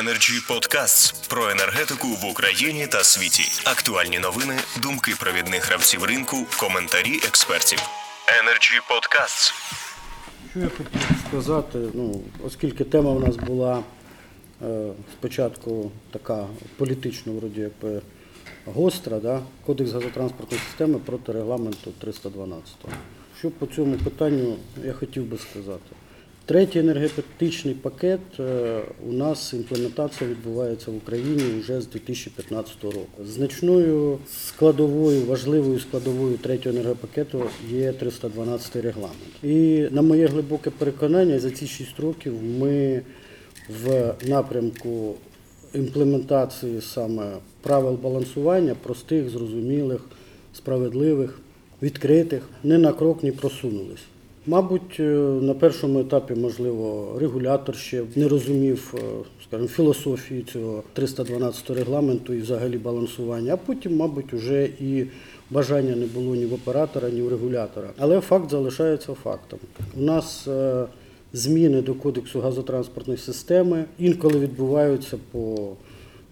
Energy Podcasts про енергетику в Україні та світі. Актуальні новини, думки провідних гравців ринку, коментарі експертів. Energy Podcasts. Що я хотів сказати, ну, оскільки тема у нас була е, спочатку така політично вроді якби гостра, да? Кодекс газотранспортної системи проти регламенту 312. Що по цьому питанню я хотів би сказати? Третій енергетичний пакет е, у нас імплементація відбувається в Україні вже з 2015 року. Значною складовою, важливою складовою третього енергопакету є 312 регламент. І на моє глибоке переконання, за ці 6 років ми в напрямку імплементації саме правил балансування простих, зрозумілих, справедливих, відкритих, не на крок не просунулись. Мабуть, е, на першому етапі, можливо, регулятор ще не розумів, е, скажімо, філософії цього 312 регламенту і взагалі балансування, а потім, мабуть, вже і бажання не було ні в оператора, ні в регулятора. Але факт залишається фактом. У нас е, зміни до кодексу газотранспортної системи інколи відбуваються по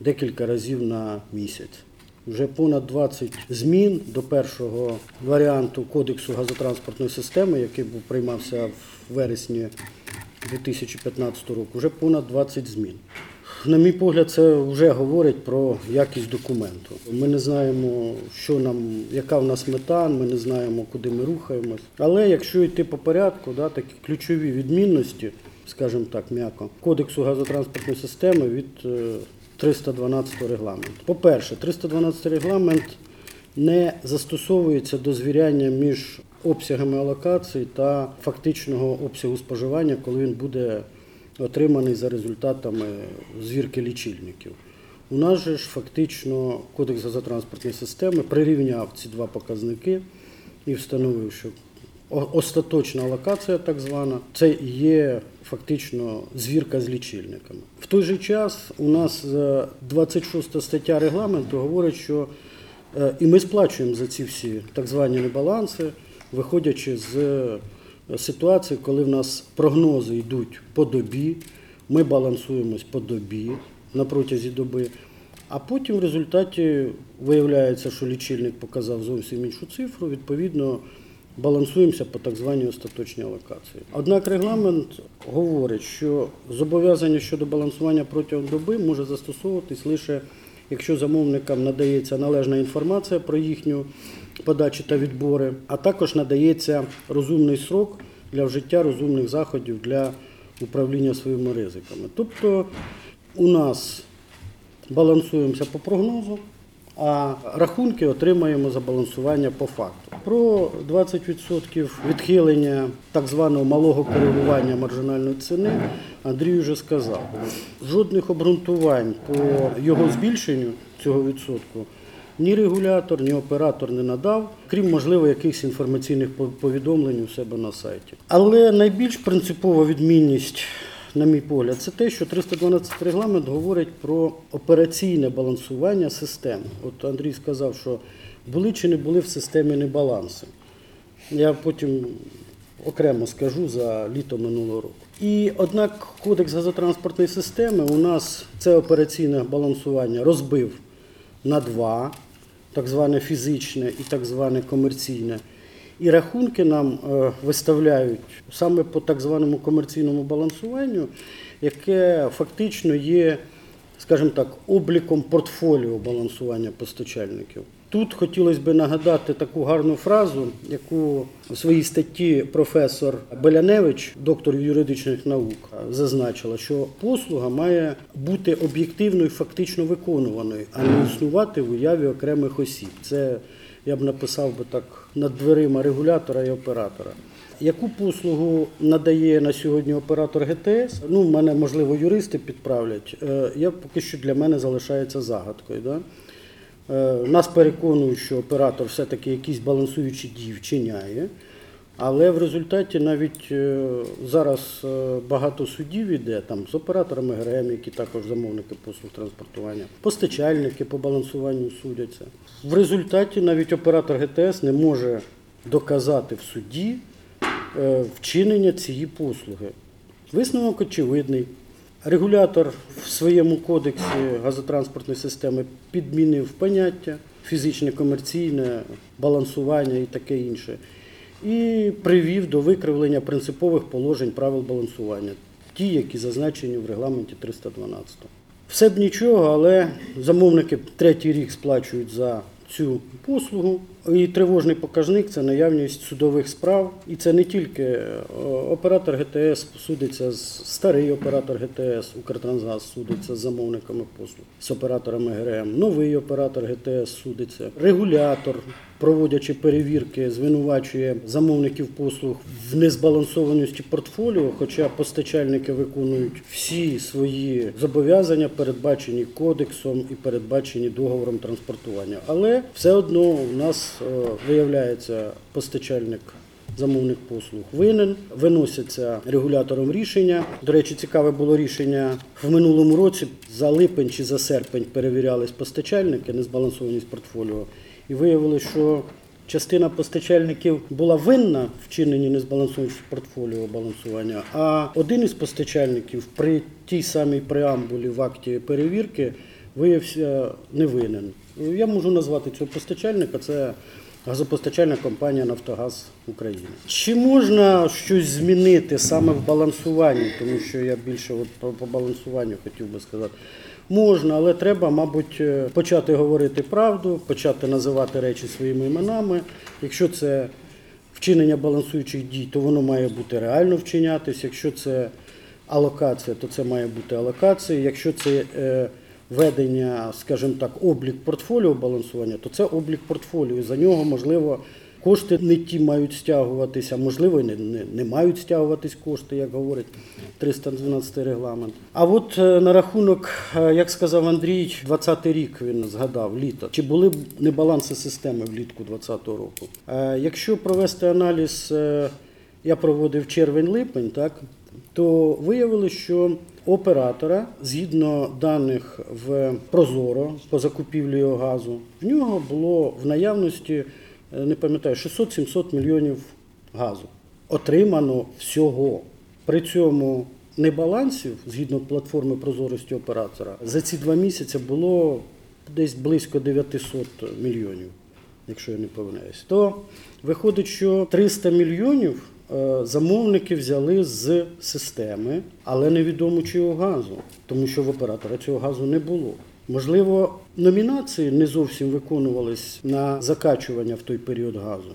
декілька разів на місяць. Вже понад 20 змін до першого варіанту кодексу газотранспортної системи, який був приймався в вересні 2015 року. Вже понад 20 змін. На мій погляд, це вже говорить про якість документу. Ми не знаємо, що нам, яка в нас мета, ми не знаємо, куди ми рухаємось. Але якщо йти по порядку, да, такі ключові відмінності, скажімо так, м'яко, кодексу газотранспортної системи від е, 312 регламенту. По-перше, 312 регламент не застосовується до звіряння між обсягами алокацій та фактичного обсягу споживання, коли він буде отриманий за результатами звірки лічильників. У нас же ж фактично Кодекс газотранспортної системи прирівняв ці два показники і встановив, що остаточна алокація, так звана, це є фактично звірка з лічильниками. В той же час у нас е, 26 стаття регламенту говорить, що е, і ми сплачуємо за ці всі так звані небаланси, виходячи з е, ситуації, коли в нас прогнози йдуть по добі, ми балансуємось по добі на протязі доби. А потім в результаті виявляється, що лічильник показав зовсім іншу цифру. Відповідно, балансуємося по так званій остаточній алокації. Однак регламент говорить, що зобов'язання щодо балансування протягом доби може застосовуватись лише якщо замовникам надається належна інформація про їхню подачу та відбори, а також надається розумний срок для вжиття розумних заходів для управління своїми ризиками. Тобто у нас балансуємося по прогнозу, а рахунки отримаємо за балансування по факту. Про 20% відхилення так званого малого коригування маржинальної ціни Андрій вже сказав. Жодних обґрунтувань по його збільшенню цього відсотку ні регулятор, ні оператор не надав, крім можливо якихось інформаційних повідомлень у себе на сайті. Але найбільш принципова відмінність, на мій погляд, це те, що 312 регламент говорить про операційне балансування системи. От Андрій сказав, що були чи не були в системі небаланси. Я потім окремо скажу за літо минулого року. І однак кодекс газотранспортної системи у нас це операційне балансування розбив на два, так зване фізичне і так зване комерційне. І рахунки нам е, виставляють саме по так званому комерційному балансуванню, яке фактично є, скажімо так, обліком портфоліо балансування постачальників. Тут хотілося б нагадати таку гарну фразу, яку у своїй статті професор Беляневич, доктор юридичних наук, зазначила, що послуга має бути об'єктивно і фактично виконуваною, а не існувати в уяві окремих осіб. Це я б написав би так над дверима регулятора і оператора. Яку послугу надає на сьогодні оператор ГТС? Ну, мене можливо юристи підправлять. Е, Я поки що для мене залишається загадкою. Да? Е, Нас переконують, що оператор все-таки якісь балансуючі дії вчиняє, але в результаті навіть е, зараз е, багато судів іде там з операторами ГРМ, які також замовники послуг транспортування, постачальники по балансуванню судяться. В результаті навіть оператор ГТС не може доказати в суді вчинення цієї послуги. Висновок очевидний. Регулятор в своєму кодексі газотранспортної системи підмінив поняття фізичне, комерційне, балансування і таке інше. І привів до викривлення принципових положень правил балансування, ті, які зазначені в регламенті 312. Все б нічого, але замовники третій рік сплачують за цю послугу. І тривожний показник це наявність судових справ. І це не тільки е, оператор ГТС судиться з старий оператор ГТС, Укртрансгаз судиться з замовниками послуг, з операторами ГРМ. Новий оператор ГТС судиться. Регулятор, проводячи перевірки, звинувачує замовників послуг в незбалансованості портфоліо, хоча постачальники виконують всі свої зобов'язання, передбачені кодексом і передбачені договором транспортування. Але все одно у нас е, виявляється постачальник. Замовник послуг винен, виносяться регулятором рішення. До речі, цікаве було рішення в минулому році. За липень чи за серпень перевірялись постачальники, незбалансованість портфоліо, і виявилося, що частина постачальників була винна в вчиненні незбалансованості портфоліо балансування, а один із постачальників при тій самій преамбулі в акті перевірки виявився невинен. Я можу назвати цього постачальника. Це газопостачальна компанія Нафтогаз України. Чи можна щось змінити саме в балансуванні? Тому що я більше от по, балансуванню хотів би сказати. Можна, але треба, мабуть, е, почати говорити правду, почати називати речі своїми іменами. Якщо це вчинення балансуючих дій, то воно має бути реально вчинятись. Якщо це алокація, то це має бути алокація. Якщо це е, ведення, скажімо так, облік портфоліо балансування, то це облік портфоліо. І за нього, можливо, кошти не ті мають стягуватися, можливо, не, не, не мають стягуватись кошти, як говорить 312 регламент. А от е, на рахунок, е, як сказав Андрій, 20-й рік він згадав літо. Чи були б небаланси системи влітку 20-го року? Е, Якщо провести аналіз, я проводив червень-липень, так, то виявилося, що оператора, згідно даних в Прозоро по закупівлі газу, в нього було в наявності, е, не пам'ятаю, 600-700 мільйонів газу. Отримано всього. При цьому небалансів, згідно платформи прозорості оператора, за ці два місяці було десь близько 900 мільйонів якщо я не помиляюсь, то виходить, що 300 мільйонів замовники взяли з системи, але невідомо чого газу, тому що в оператора цього газу не було. Можливо, номінації не зовсім виконувались на закачування в той період газу.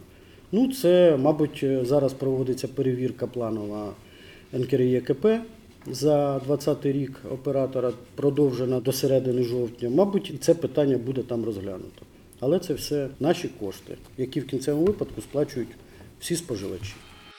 Ну, це, мабуть, е, зараз проводиться перевірка планова НКРЄКП за 2020 рік оператора, продовжена до середини жовтня. Мабуть, це питання буде там розглянуто. Але це все наші кошти, які в кінцевому випадку сплачують всі споживачі.